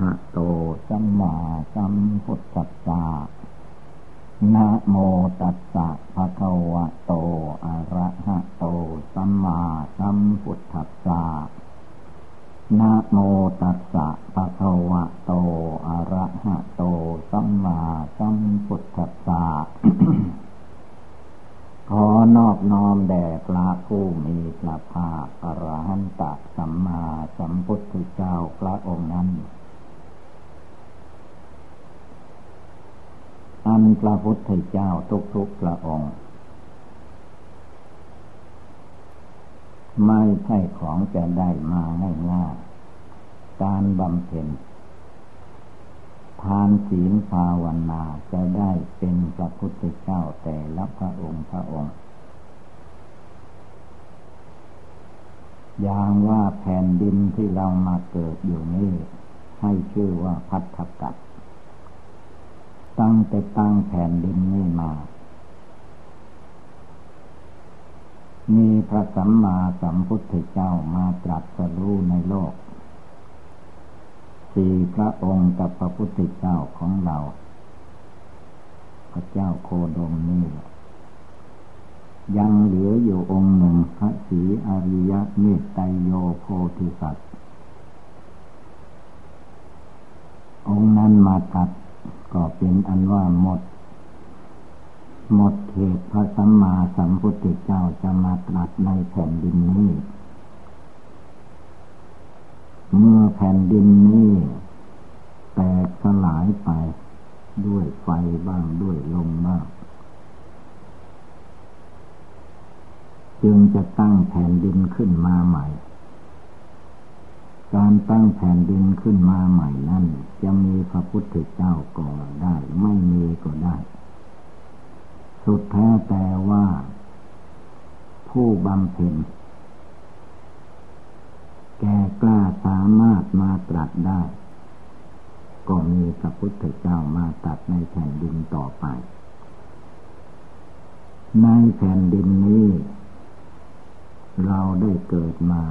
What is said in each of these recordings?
หะโตสัมมาสัมพุทธัสสะนะโมตัสสะภะคะวะโต อะระหะโต สัมมาสัมพุทธัสสะนะโมตัสสะภะคะวะโต อะระหะโต สัมมาสัมพุทธัสสะขอนอบน้อมแด่พระผู้มีพระภาคอรหันตสัมมาสัมพุทธเจ้าพระองค์นั้น อันพระพุทธเจ้าทุกๆพระองค์ ไม่ใช่ของจะได้มาง่ายๆการบำเพ็ญทานศีลภาวนาจะได้เป็นพระพุทธเจ้าแต่ละพระองค์พระองค์ อย่างว่าแผ่นดินที่เรามาเกิดอยู่นี่ให้ชื่อว่าพัทธกัด ตั้งแต่ตั้งแผ่นดินนี้มา มีพระสัมมาสัมพุทธเจ้ามาตรัสรู้ในโลก สี่พระองค์กับพระพุทธเจ้าของเรา พระเจ้าโคดมนี่ยังเหลืออยู่องค์หนึ่งพระศรีอริยเมตไตโยโพธิสัตว์ องค์นั้นมาตัด ก็เป็นอันว่าหมด หมดเหตุพระสัมมาสัมพุทธเจ้าจะมาตรัสในแผ่นดินนี้ เมื่อแผ่นดินนี้แตกสลายไปด้วยไฟบ้างด้วยลมบ้างจึงจะตั้งแผ่นดินขึ้นมาใหม่ การตั้งแผ่นดินขึ้นมาใหม่นั่น จะมีพระพุทธเจ้าก็ได้ ไม่มีก็ได้ สุดแท้แต่ว่า ผู้บำเพ็ญแก่กล้าสามารถมาตรัสได้ ก็มีพระพุทธเจ้ามาตัดในแผ่นดินต่อไป ในแผ่นดินนี้ เราได้เกิดมา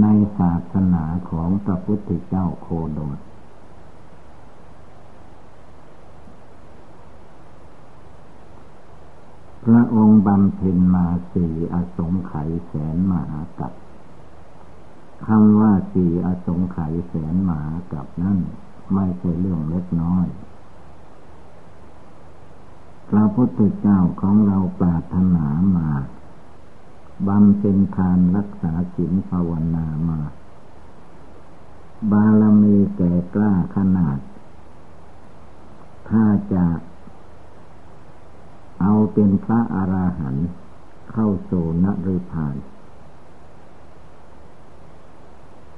ในศาสนาของพระพุทธเจ้าโคดมพระองค์บำเพ็ญมาสี่อสงไขยแสนมหากัปคำว่าสี่อสงไขยแสนหมากับนั่นไม่ใช่เรื่องเล็กน้อยพระพุทธเจ้าของเราปรารถนามา บำเพ็ญทานรักษาศีลภาวนามา บารมีแก่กล้าขนาด ถ้าจะเอาเป็นพระอราหันต์เข้าสู่นริพาน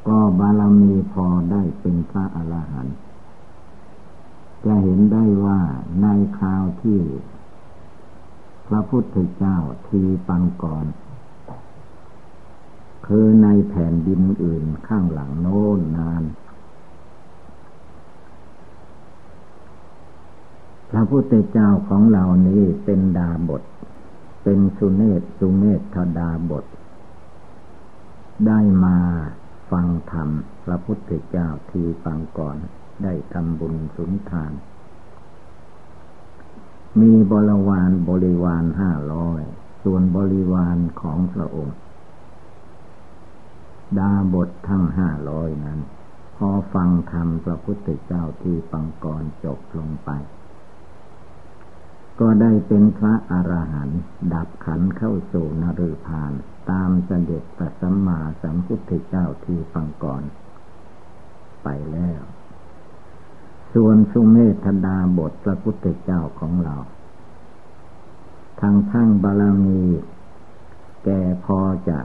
ก็บารมีพอได้เป็นพระอรหันต์จะเห็นได้ว่าในคราวที่ พระพุทธเจ้าทีปังก่อน คือในแผ่นดินอื่นข้างหลังโน้นนาน พระพุทธเจ้าของเรานี้เป็นดาบท เป็นสุเนศสุเนศธดาบท ได้มาฟังธรรม พระพุทธเจ้าที่ฟังก่อนได้ทำบุญสุนทาน มีบริวารบริวารห้าร้อย ส่วนบริวารของพระองค์ ดาบททั้งห้าร้อยนั้น พอฟังธรรมพระพุทธเจ้าที่ฟังก่อนจบลงไป ก็ได้เป็นพระอรหันต์ดับขันเข้าสู่นรุพานตามเสด็จพระสัมมาสัมพุทธเจ้าที่ฟังก่อนไปแล้ว ส่วนสุเมธดาบทพระพุทธเจ้าของเรา ทางทั้งบาลมีแกพอจะ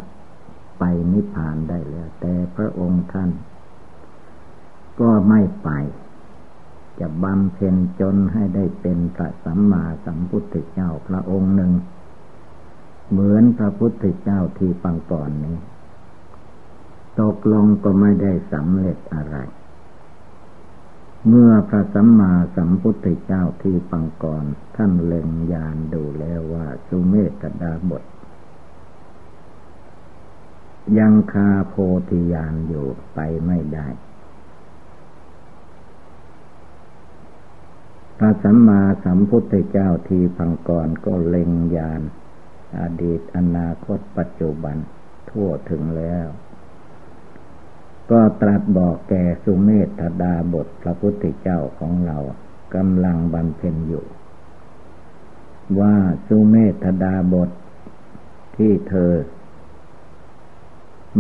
ไปนิพพานได้แล้ว แต่พระองค์ท่าน ก็ไม่ไป จะบำเพ็ญจนให้ได้เป็นพระสัมมาสัมพุทธเจ้าพระองค์หนึ่ง เหมือนพระพุทธเจ้าที่ฟังก่อนนี้ ตกลงก็ไม่ได้สำเร็จอะไร เมื่อพระสัมมาสัมพุทธเจ้าที่ฟังก่อนท่านเล็งยานดูแล้วว่าสุเมตดาบท ยังคาโพธิญาณอยู่ไปไม่ได้พระสัมมาสัมพุทธเจ้าทีพังก่อนก็เล็งญาณอดีตอนาคตปัจจุบันทั่วถึงแล้ว ก็ตรัสบอกแก่สุเมธดาบทพระพุทธเจ้าของเรากำลังบำเพ็ญอยู่ ว่าสุเมธดาบทที่เธอ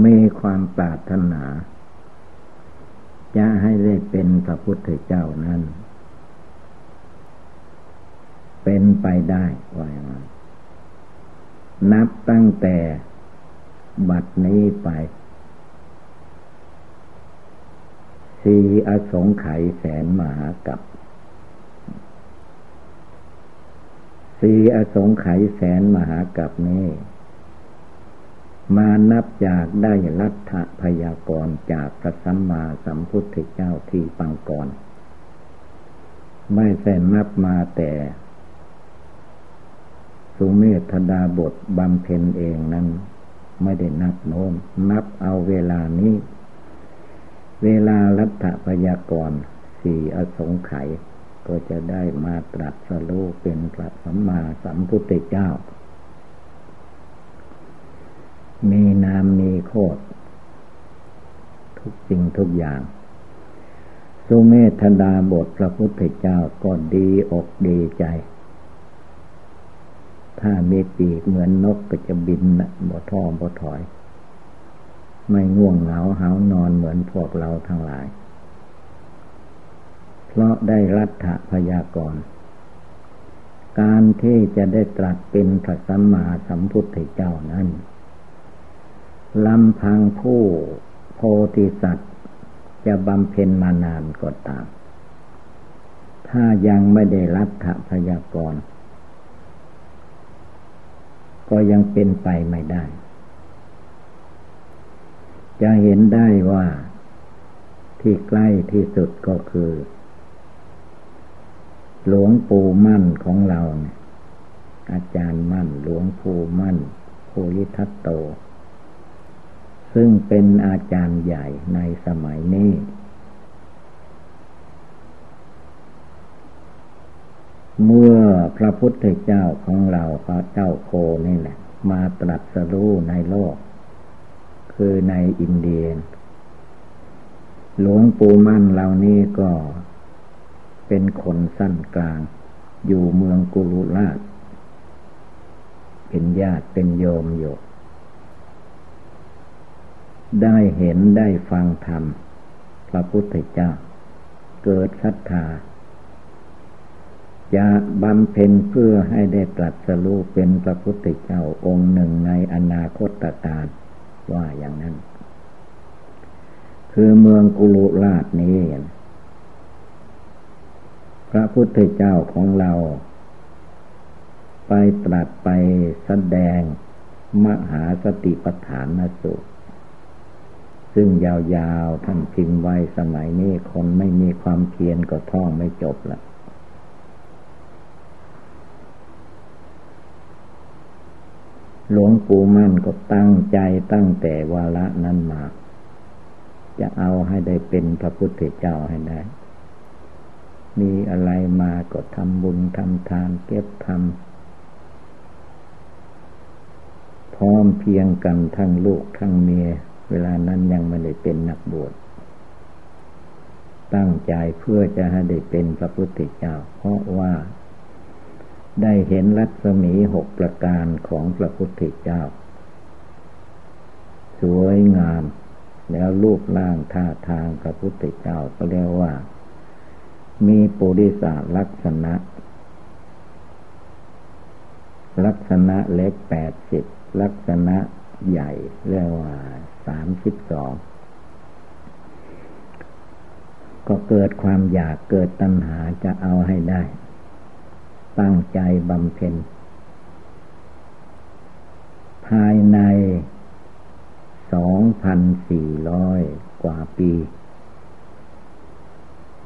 มีความปรารถนา จะให้ได้เป็นพระพุทธเจ้านั้น เป็นไปได้ว่าอย่างนั้นนับตั้งแต่บัดนี้ไป สีอสงไขยแสนมหากับสีอสงไขยแสนมหากับนี้ มานับจากได้รัฐพยากรจากพระสัมมาสัมพุทธเจ้าที่ปังกร ไม่ใช่นับมาแต่สุเมธดาบทบำเพ็ญเองนั้นไม่ได้นับโน้นนับเอาเวลานี้ เวลารัฐพยากรสี่อสงไขยก็จะได้มาตรัสรู้เป็นพระสัมมาสัมพุทธเจ้า มีนามมีโคดทุกสิ่งทุกอย่าง สุเมธดาบทพระพุทธเจ้าก็ดีอกดีใจ ถ้ามีปีกเหมือนนกก็จะบินนะบ่ท้อบ่ถอย ไม่ง่วงเหงาหานอนเหมือนพวกเราทั้งหลาย เพราะได้รัฐพยากรณ์การที่จะได้ตรัสเป็นพระสัมมาสัมพุทธเจ้านั้น ลำพังผู้โพธิสัตว์ จะบำเพ็ญมานานก็ตาม ถ้ายังไม่ได้รัฐพยากรก็ยังเป็นไปไม่ได้ จะเห็นได้ว่าที่ใกล้ที่สุดก็คือ หลวงปู่มั่นของเราเนี่ยอาจารย์มั่น หลวงปู่มั่นโพลิทัตโต ซึ่งเป็นอาจารย์ใหญ่ในสมัยนี้ เมื่อพระพุทธเจ้าของเราพระเจ้าโคนี่แหละ มาตรัสรู้ในโลก คือในอินเดีย หลวงปู่มั่นเหล่านี้ก็เป็นคนสั้นกลาง อยู่เมืองกุลุราชเป็นญาติเป็นโยมอยู่ ได้เห็นได้ฟังธรรม พระพุทธเจ้า เกิดศรัทธาจะบำเพ็ญเพื่อให้ได้ตรัสรู้เป็นพระพุทธเจ้าองค์หนึ่งในอนาคตการว่าอย่างนั้น คือเมืองกุลุราชนี้พระพุทธเจ้าของเรา ไปตรัสไปแสดง มหาสติปัฏฐานนสุ ซึ่งยาวๆท่านพิมพ์ไว้สมัยนี้คนไม่มีความเพียรก็ท่องไม่จบละหลวงปู่มั่นก็ตั้งใจตั้งแต่วาระนั้นมา จะเอาให้ได้เป็นพระพุทธเจ้าให้ได้ มีอะไรมาก็ทำบุญทำทานเก็บทำพร้อมเพียงกันทั้งลูกทั้งเมีย เวลานั้นยังไม่ได้เป็นนักบวชตั้งใจเพื่อจะให้ได้เป็นพระพุทธเจ้า เพราะว่า ได้เห็นรัศมีหกประการของพระพุทธเจ้า สวยงาม แล้วรูปร่างท่าทางพระพุทธเจ้าก็เรียกว่า มีปุริสาลักษณะ ลักษณะเล็กแปดสิบลักษณะ ใหญ่เรียกว่าสามสิบสองก็เกิดความอยากเกิดตัณหาจะเอาให้ได้ ตั้งใจบำเพ็ญ ภายในสองพันสี่ร้อยกว่าปี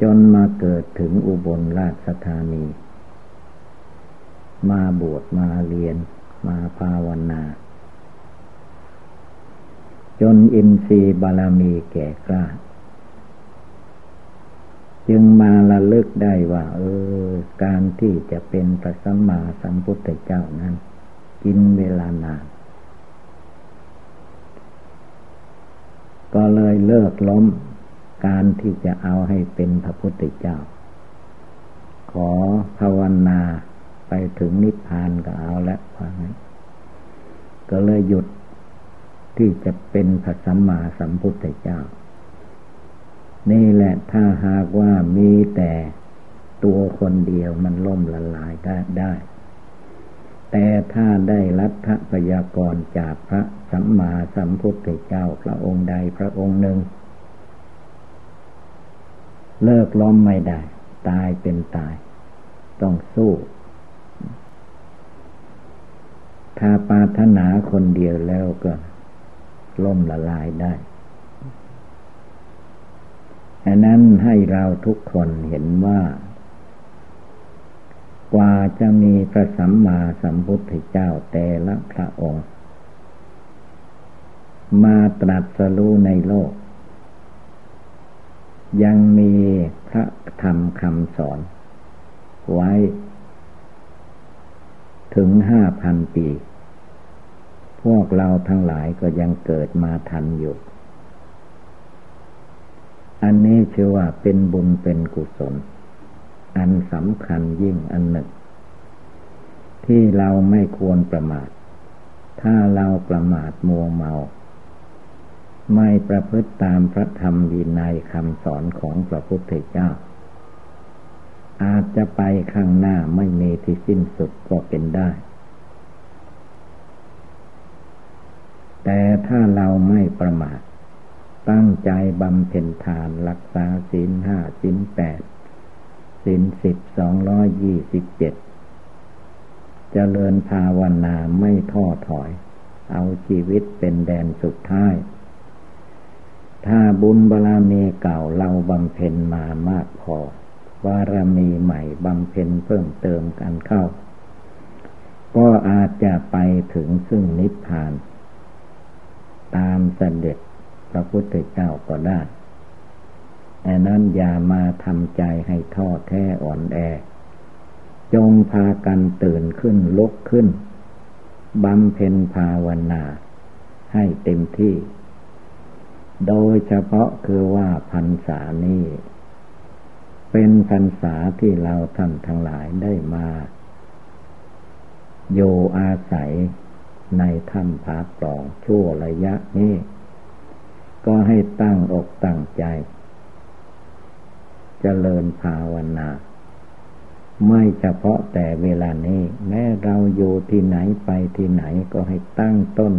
จนมาเกิดถึงอุบลราชธานี มาบวชมาเรียน มาภาวนา จนอินทรีย์บารมีแก่กล้า จึงมาละลึกได้ว่า เออ การที่จะเป็นพระสัมมาสัมพุทธเจ้านั้น กินเวลานาน ก็เลยเลิกล้มการที่จะเอาให้เป็นพระพุทธเจ้า ขอภาวนาไปถึงนิพพานก็เอาละว่างั้นก็เลยหยุด ที่จะเป็นพระสัมมาสัมพุทธเจ้า นี่แหละถ้าหากว่ามีแต่ตัวคนเดียวมันล่มละลายได้ได้แต่ถ้าได้รัฐพยากรจากพระสัมมาสัมพุทธเจ้าพระองค์ใดพระองค์หนึ่ง เลิกล้มไม่ได้ ตายเป็นตาย ต้องสู้ ถ้าปาถนาคนเดียวแล้วก็ ล่มละลายได้อันนั้นให้เราทุกคนเห็นว่า กว่าจะมีพระสัมมาสัมพุทธเจ้าแต่ละพระองค์ มาตรัสรู้ในโลก ยังมีพระธรรมคำสอน ไว้ ถึงห้าพันปี พวกเราทั้งหลายก็ยังเกิดมาทันอยู่ อันนี้ชื่อว่าเป็นบุญเป็นกุศล อันสำคัญยิ่งอันหนึ่ง ที่เราไม่ควรประมาท ถ้าเราประมาทมัวเมา ไม่ประพฤติตามพระธรรมวินัยคำสอนของพระพุทธเจ้า อาจจะไปข้างหน้าไม่มีที่สิ้นสุดก็เป็นได้ แต่ถ้าเราไม่ประมาท ตั้งใจบำเพ็ญทานรักษาศีลห้าศีลแปดศีลสิบสองร้อยยี่สิบเจ็ดจเจริญภาวนาไม่ท้อถอย เอาชีวิตเป็นแดนสุดท้าย ถ้าบุญบารมีเก่าเราบำเพ็ญมามากพอบารมีใหม่บำเพ็ญเพิ่มเติมกันเข้า ก็อาจจะไปถึงซึ่งนิพพาน ตามเสด็จพระพุทธเจ้าก็ได้อันนั้นอย่ามาทำใจให้ท้อแท้อ่อนแอ จงพากันตื่นขึ้นลุกขึ้นบำเพ็ญภาวนา ให้เต็มที่ โดยเฉพาะคือว่าพรรษานี้ เป็นพรรษาที่เราท่านทั้งหลายได้มา โยอาศัย ในถ้ำผาปล่องชั่วระยะนี้ ก็ให้ตั้งอกตั้งใจจเจริญภาวนาไม่เฉพาะแต่เวลานี้ แม้เราอยู่ที่ไหนไปที่ไหนก็ให้ตั้งต้น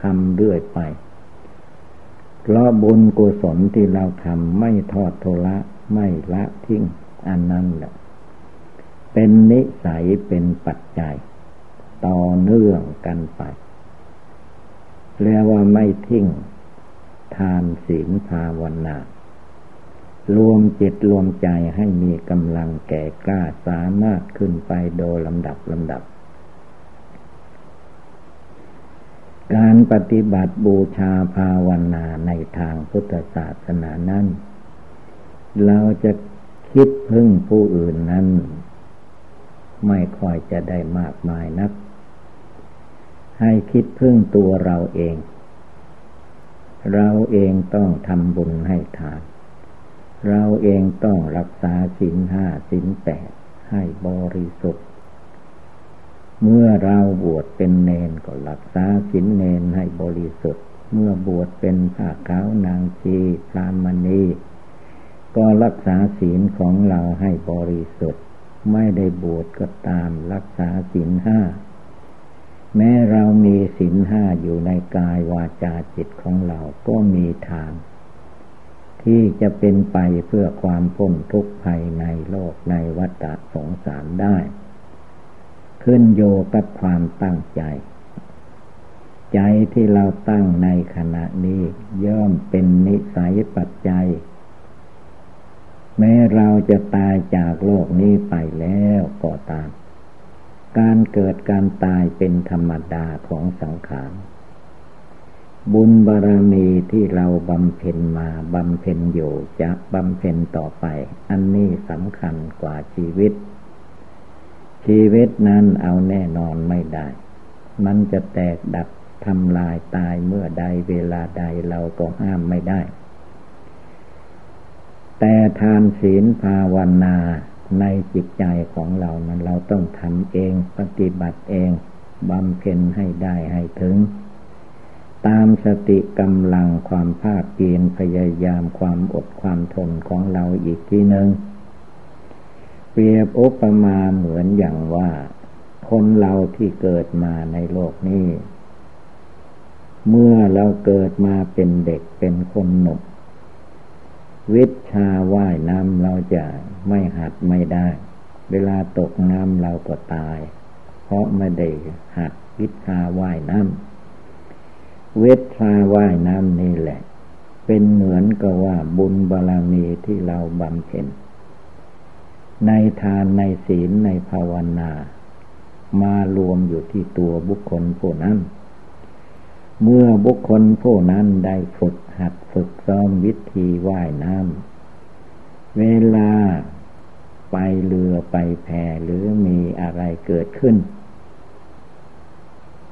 ทำเรื่อยไปเพราะบุญกุศลที่เราทำไม่ทอดโทละไม่ละทิ้งอันนั้นแหละ เป็นนิสัยเป็นปัจจัย ต่อเนื่องกันไปเรียกว่าไม่ทิ้งทานศีลภาวนารวมจิตรวมใจให้มีกำลังแก่กล้าสามารถขึ้นไปโดยลำดับลำดับ การปฏิบัติบูชาภาวนาในทางพุทธศาสนานั้น เราจะคิดพึ่งผู้อื่นนั้น ไม่ค่อยจะได้มากมายนัก ให้คิดพึ่งตัวเราเอง เราเองต้องทำบุญให้ทาน เราเองต้องรักษาสินห้าสินแปดให้บริสุทธิ์ เมื่อเราบวชเป็นเนนก็รักษาสินเนนให้บริสุทธิ์ เมื่อบวชเป็นผ้าขาวนางชีพรามณีก็รักษาศีลของเราให้บริสุทธิ์ ไม่ได้บวชก็ตามรักษาศีลห้า แม้เรามีศีลห้าอยู่ในกายวาจาจิตของเราก็มีทาง ที่จะเป็นไปเพื่อความพ้นทุกข์ภายในโลกในวัฏสงสารได้ ขึ้นโยกับความตั้งใจ ใจที่เราตั้งในขณะนี้ย่อมเป็นนิสัยปัจจัย แม้เราจะตายจากโลกนี้ไปแล้วก็ตาม การเกิดการตายเป็นธรรมดาของสังขาร บุญบารมีที่เราบำเพ็ญมาบำเพ็ญอยู่จะบำเพ็ญต่อไป อันนี้สำคัญกว่าชีวิต ชีวิตนั้นเอาแน่นอนไม่ได้ มันจะแตกดับทำลายตายเมื่อใดเวลาใดเราก็ห้ามไม่ได้ แต่ทานศีลภาวนา ในจิตใจของเรานั้นเราต้องทำเองปฏิบัติเองบำเพ็ญให้ได้ให้ถึง ตามสติกำลังความภาคเพียรพยายามความอดความทนของเราอีกทีหนึ่งเปรียบอุปมาเหมือนอย่างว่า คนเราที่เกิดมาในโลกนี้ เมื่อเราเกิดมาเป็นเด็กเป็นคนหนุ่ม วิชาว่ายน้ำเราจะไม่หัดไม่ได้ เวลาตกน้ำเราก็ตาย เพราะไม่ได้หัดวิชาว่ายน้ำเวิชาว่ายน้ำนี่แหละ เป็นเหมือนกับว่าบุญบารรมีที่เราบำเพ็ญในทานในศีลในภาวนา มารวมอยู่ที่ตัวบุคคลผู้นั้น เมื่อบุคคลผู้นั้นได้ฝึกหัดฝึกซ้อมวิธีว่ายน้ำเวลาไปเรือไปแพหรือมีอะไรเกิดขึ้น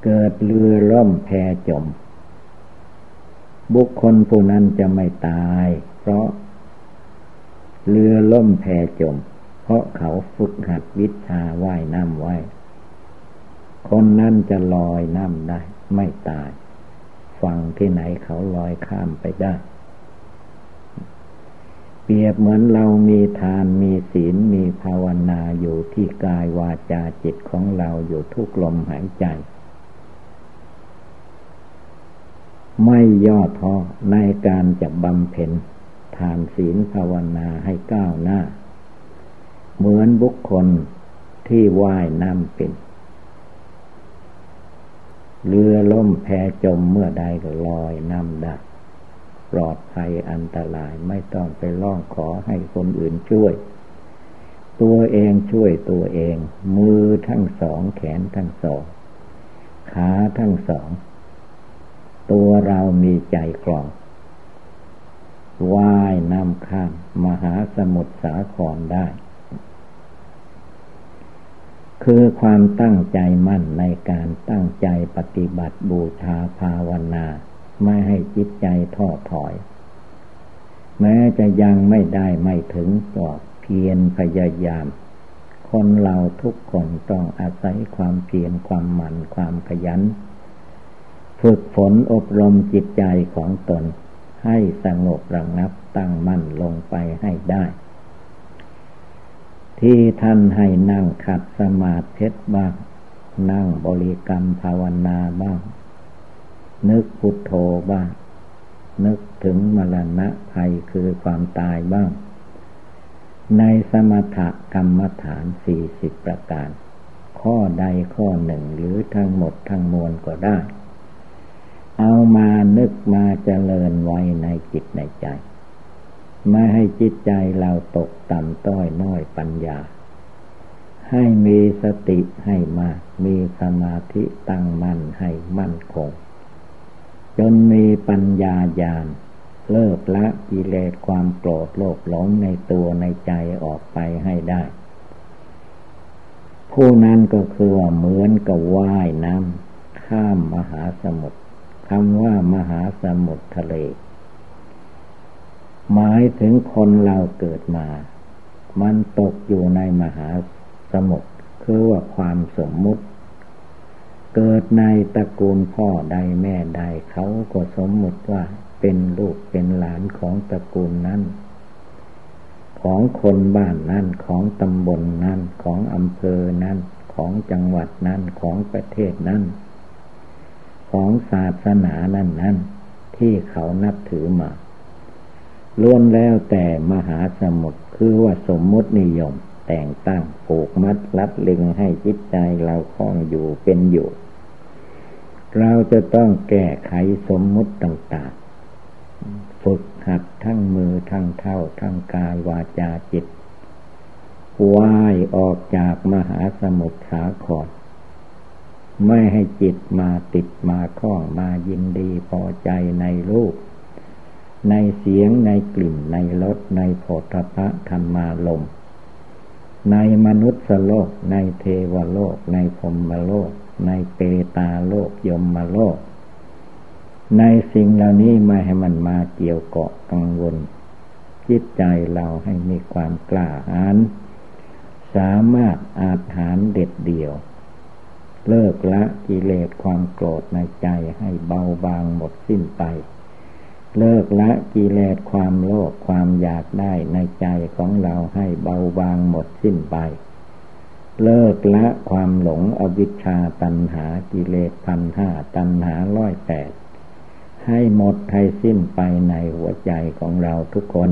เกิดเรือล่มแพจม บุคคลผู้นั้นจะไม่ตาย เพราะ เรือล่มแพจม เพราะเขาฝึกหัดวิชาว่ายน้ำไว้ คนนั้นจะลอยน้ำได้ ไม่ตาย ฝั่งที่ไหนเขาลอยข้ามไปได้ เปรียบเหมือนเรามีทานมีศีลมีภาวนาอยู่ที่กายวาจาจิตของเราอยู่ทุกลมหายใจ ไม่ย่อท้อในการจะบำเพ็ญทานศีลภาวนาให้ก้าวหน้า เหมือนบุคคลที่ว่ายน้ำเป็น เรือล่มแพจมเมื่อใดก็ลอยน้ำได้ปลอดภัยอันตรายไม่ต้องไปร้องขอให้คนอื่นช่วย ตัวเองช่วยตัวเอง มือทั้งสองแขนทั้งสอง ขาทั้งสอง ตัวเรามีใจกรองว่ายน้ำข้ามมหาสมุทรสาครได้ คือความตั้งใจมั่นในการตั้งใจปฏิบัติบูชาภาวนา ไม่ให้จิตใจท้อถอย แม้จะยังไม่ได้ไม่ถึงก็เพียรพยายาม คนเราทุกคนต้องอาศัยความเพียรความหมั่นความขยัน ฝึกฝนอบรมจิตใจของตน ให้สงบระงับตั้งมั่นลงไปให้ได้ ที่ท่านให้นั่งขัดสมาธิบ้าง นั่งบริกรรมภาวนาบ้าง นึกพุทโธบ้าง นึกถึงมรณะภัยคือความตายบ้าง ในสมถกรรมฐานสี่สิบประการ ข้อใดข้อหนึ่งหรือทั้งหมดทั้งมวลก็ได้ เอามานึกมาเจริญไว้ในจิตในใจ ไม่ให้จิตใจเราตกต่ำต้อยน้อยปัญญา ให้มีสติให้มาก มีสมาธิตั้งมั่นให้มั่นคง จนมีปัญญาญาณเลิกละกิเลสความโกรธโลภหลงในตัวในใจออกไปให้ได้ ผู้นั้นก็คือเหมือนกับว่ายน้ำข้ามมหาสมุทรคำว่ามหาสมุทรทะเล หมายถึงคนเราเกิดมา มันตกอยู่ในมหาสมุทรคือว่าความสมมุติ เกิดในตระกูลพ่อใดแม่ใดเขาก็สมมุติว่าเป็นลูกเป็นหลานของตระกูลนั้น ของคนบ้านนั้นของตำบลนนั้นของอำเภอนั้นของจังหวัดนั้นของประเทศนั้นของศาสนานั้นนั้นที่เขานับถือมา ล้วนแล้วแต่มหาสมุทรคือว่าสมมุตินิยม แต่งตั้งผูกมัดลัดลึงให้จิตใจเราคล้องอยู่เป็นอยู่ เราจะต้องแก้ไขสมมุติต่างๆ ฝึกหัดทั้งมือทั้งเท้าทั้งกายวาจาจิตว่ายออกจากมหาสมุทรสาครไม่ให้จิตมาติดมาคล้องมายินดีพอใจในรูป ในเสียงในกลิ่นในรสในโผฏฐะธรรมาลม ในมนุษย์โลก ในเทวโลก ในพรมโลก ในเปตาโลกยมโลก ในสิ่งเหล่านี้ม่ให้มันมาเกี่ยวเกาะกังวล จิตใจเราให้มีความกล้าหาญสามารถอาถานเด็ดเดี่ยว เลิกละกิเลสความโกรธในใจให้เบาบางหมดสิ้นไป เลิกละกิเลสความโลภความอยากได้ในใจของเราให้เบาบางหมดสิ้นไป เลิกละความหลงอวิชชาตัณหากิเลสพันห้าตัณหาร้อยแปดให้หมดให้สิ้นไปในหัวใจของเราทุกคน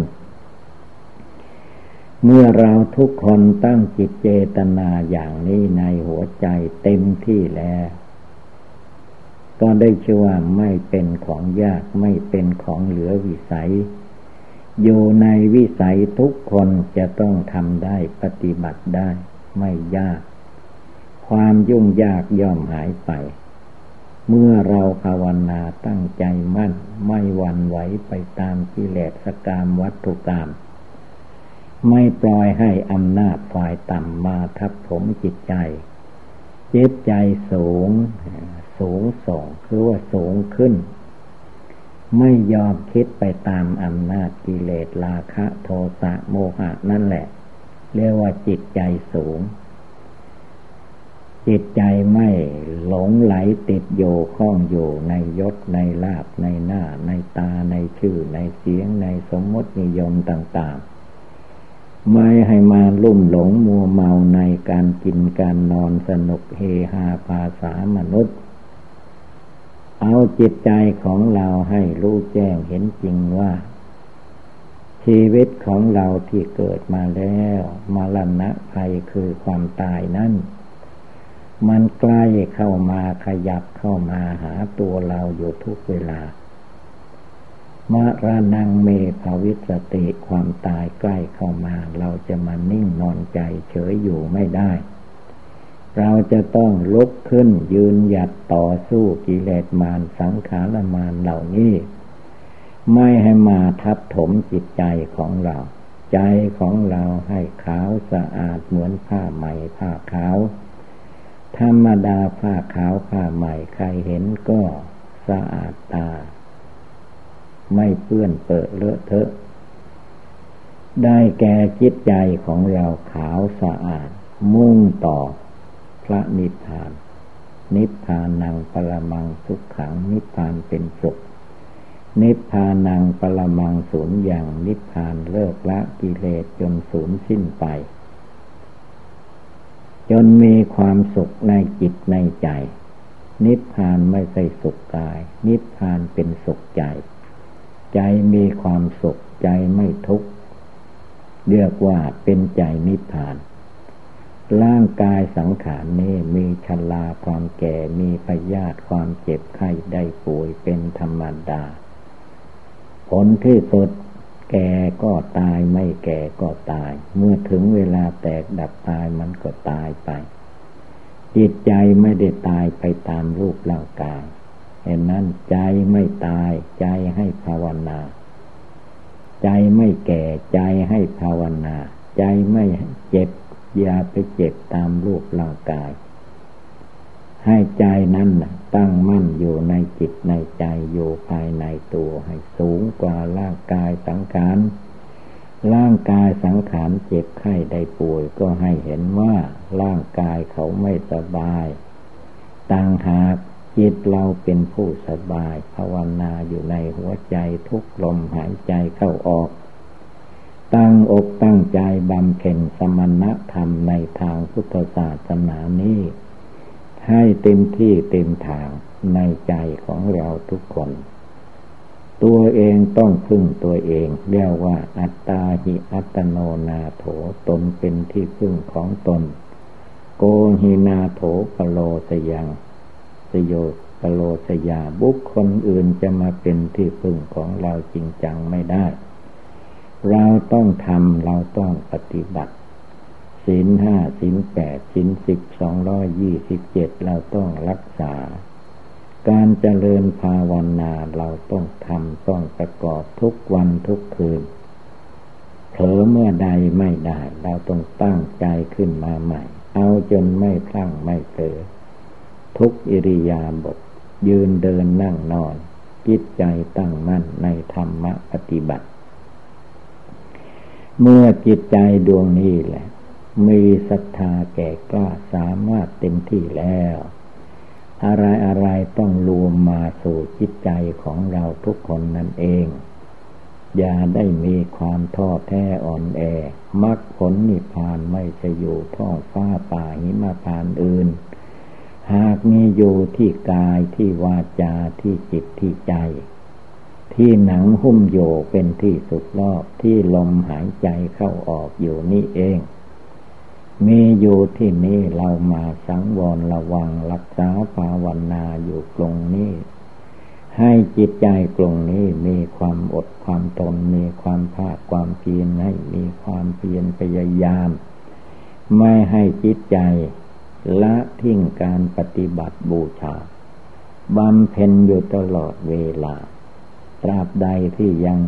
เมื่อเราทุกคนตั้งจิตเจตนาอย่างนี้ในหัวใจเต็มที่แล้ว ก็ได้ชื่อว่าไม่เป็นของยากไม่เป็นของเหลือวิสัย อยู่ในวิสัยทุกคนจะต้องทำได้ปฏิบัติได้ ไม่ยาก ความยุ่งยากย่อมหายไป เมื่อเราภาวนาตั้งใจมั่น ไม่หวั่นไหวไปตามกิเลสกรรมวัตถุกรรมไม่ปล่อยให้อำนาจฝ่ายต่ำมาทับถมจิตใจ เจิตใจสูง สูงส่งคือว่าสูงขึ้น ไม่ยอมคิดไปตามอำนาจกิเลสราคะ โทสะโมหะนั่นแหละ เรียกว่าจิตใจสูง จิตใจไม่หลงไหลติดโยข้องอยู่ในยศในลาบในหน้า ในตาในชื่อ ในเสียงในสมมตินิยมต่าง ๆไม่ให้มาลุ่มหลงมัวเมาในการกินการนอนสนุกเฮฮาภาษามนุษย์ เอาจิตใจของเราให้รู้แจ้งเห็นจริงว่า ชีวิตของเราที่เกิดมาแล้วมาลณะภัยคือความตายนั้นมันใกล้เข้ามาขยับเข้ามาหาตัวเราอยู่ทุกเวลามระนังเมภาวิสติความตายใกล้เข้ามา เราจะมานิ่งนอนใจเฉยอยู่ไม่ได้ เราจะต้องลุกขึ้นยืนหยัดต่อสู้กิเลสมารสังขารมารเหล่านี้ ไม่ให้มาทับถมจิตใจของเรา ใจของเราให้ขาวสะอาดเหมือนผ้าใหม่ผ้าขาว ธรรมดาผ้าขาวผ้าใหม่ใครเห็นก็สะอาดตา ไม่เปื้อนเปื้อเลอะเทอะ ได้แก่จิตใจของเราขาวสะอาดมุ่งต่อ พระนิพพาน นิพพานังปรมังสุขขัง นิพพานเป็นสุข นิพพานังปรมังสูญอย่างนิพพานเลิกละกิเลสจนสูญสิ้นไป จนมีความสุขในจิตในใจ นิพพานไม่ใช่สุขกาย นิพพานเป็นสุขใจ ใจมีความสุขใจไม่ทุกข์เรียกว่าเป็นใจนิพพาน ร่างกายสังขารนี้มีชลาความแก่มีพยาธิความเจ็บไข้ได้ป่วยเป็นธรรมดา ผลที่สุดแก่ก็ตายไม่แก่ก็ตาย เมื่อถึงเวลาแตกดับตายมันก็ตายไป จิตใจไม่ได้ตายไปตามรูปร่างกายเห็นนั้นใจไม่ตายใจให้ภาวนา ใจไม่แก่ใจให้ภาวนา ใจไม่เจ็บ อย่าไปเจ็บตามรูปร่างกาย ให้ใจนั้นตั้งมั่นอยู่ในจิตในใจอยู่ภายในตัวให้สูงกว่าร่างกายสังขารร่างกายสังขารเจ็บไข้ได้ป่วยก็ให้เห็นว่าร่างกายเขาไม่สบายต่างหากจิตเราเป็นผู้สบายภาวนาอยู่ในหัวใจทุกลมหายใจเข้าออก ตั้งอกตั้งใจบำเพ็ญสมณธรรมในทางพุทธศาสนานี้ ให้เต็มที่เต็มทางในใจของเราทุกคน ตัวเองต้องพึ่งตัวเองเรียกว่าอัตตาหิอัตโนนาโถตนเป็นที่พึ่งของตน โกหินาโถปโลสยังสโยปโลสยาบุคคลอื่นจะมาเป็นที่พึ่งของเราจริงจังไม่ได้ เราต้องทำเราต้องปฏิบัติศีลห้าศีลแปดศีลสิบสองร้อยยี่สิบเจ็ดเราต้องรักษา การเจริญภาวนาเราต้องทำต้องประกอบทุกวันทุกคืนเผลอเมื่อใดไม่ได้ เราต้องตั้งใจขึ้นมาใหม่ เอาจนไม่พลั้งไม่เกิดทุกอิริยาบถยืนเดินนั่งนอนจิตใจตั้งมั่นในธรรมะปฏิบัติ เมื่อจิตใจดวงนี้แหละ มีศรัทธาแก่กล้าสามารถเต็มที่แล้ว อะไรอะไรต้องรวมมาสู่จิตใจของเราทุกคนนั่นเอง อย่าได้มีความท้อแท้อ่อนแอมรรคผลนิพพานไม่ใช่อยู่ท้องฟ้าป่าหิมะพานอื่น หากมีอยู่ที่กายที่วาจาที่จิตที่ใจ ที่หนังหุ้มโยเป็นที่สุดรอบที่ลมหายใจเข้าออกอยู่นี่เอง มีอยู่ที่นี่เรามาสังวรระวังรักษาภาวนาอยู่ตรงนี้ ให้จิตใจตรงนี้มีความอดความทนมีความภาคความเพียรให้มีความเพียรพยายาม ไม่ให้จิตใจละทิ้งการปฏิบัติบูชาบำเพ็ญอยู่ตลอดเวลา ตราบใดที่ยัง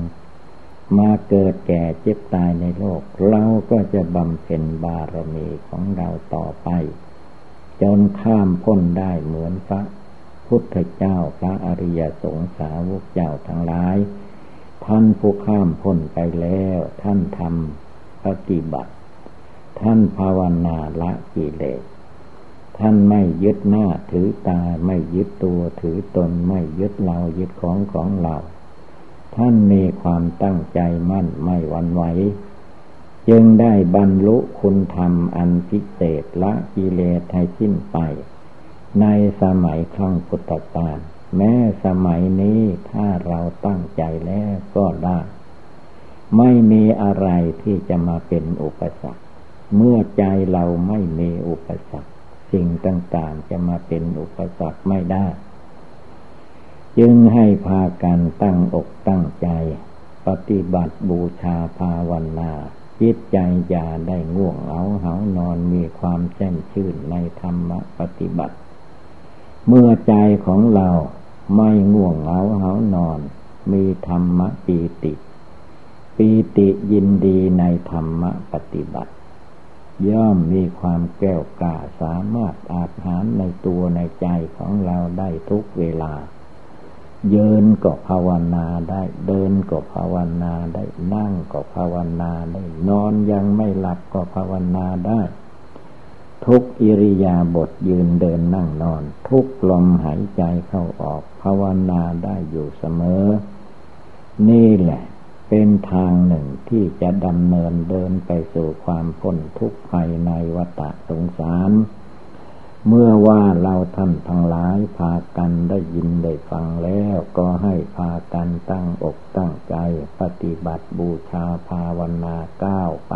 มาเกิดแก่เจ็บตายในโลก เราก็จะบำเพ็ญบารมีของเราต่อไป จนข้ามพ้นได้เหมือนพระพุทธเจ้าพระอริยสงสาวกเจ้าทั้งหลาย ท่านผู้ข้ามพ้นไปแล้ว ท่านทำปฏิบัติ ท่านภาวนาละกิเลสท่านไม่ยึดหน้าถือตาไม่ยึดตัวถือตนไม่ยึดเรายึดของของเรา ท่านมีความตั้งใจมั่นไม่หวั่นไหวจึงได้บรรลุคุณธรรมอันพิเศษละกิเลสให้สิ้นไป ในสมัยครั้งพุทธกาลแม้สมัยนี้ถ้าเราตั้งใจแล้วก็ได้ ไม่มีอะไรที่จะมาเป็นอุปสรรค เมื่อใจเราไม่มีอุปสรรค สิ่งต่างๆจะมาเป็นอุปสรรคไม่ได้ จึงให้พากันตั้งอกตั้งใจ ปฏิบัติบูชาภาวนาจิตใจอย่าได้ง่วงเอาเหานอนมีความแช่มชื่นในธรรมปฏิบัติ เมื่อใจของเราไม่ง่วงเหาเหานอน มีธรรมปีติปีติยินดีในธรรมปฏิบัติ ย่อมมีความแก้วกล้าสามารถอาหารในตัวในใจของเราได้ทุกเวลา ยินก็ภาวนาได้ เดินก็ภาวนาได้ นั่งก็ภาวนาได้ นอนยังไม่หลับก็ภาวนาได้ ทุกอิริยาบถยืนเดินนั่งนอน ทุกลมหายใจเข้าออก ภาวนาได้อยู่เสมอ นี่แหละ เป็นทางหนึ่งที่จะดำเนินเดินไปสู่ความพ้นทุกข์ภายในวัฏสงสาร เมื่อว่าเราท่านทั้งหลายพากันได้ยินได้ฟังแล้ว ก็ให้พากันตั้งอกตั้งใจ ปฏิบัติบูชาภาวนาก้าวไป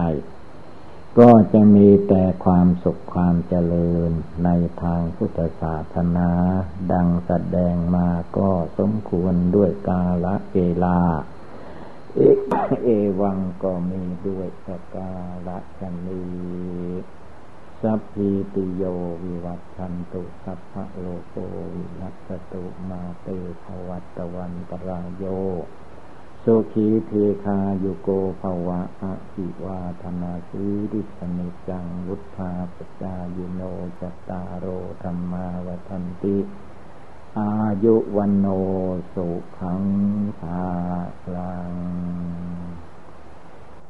ก็จะมีแต่ความสุขความเจริญในทางพุทธศาสนา ดังแสดงมาก็สมควรด้วยกาละเวลา เอวังก็มีด้วยสกาละชนนี สัพพิติโยวิวัตชันตุสัพพะโลโกวินัสตุมาเตภวัตวันตรายโยสุขีเทคาโยโกภวะอะิวาธนาสีดิสนิจังวุธาปจายโนจตารโรธรรมาวทันติ อายุวันโนสุขังภาลัง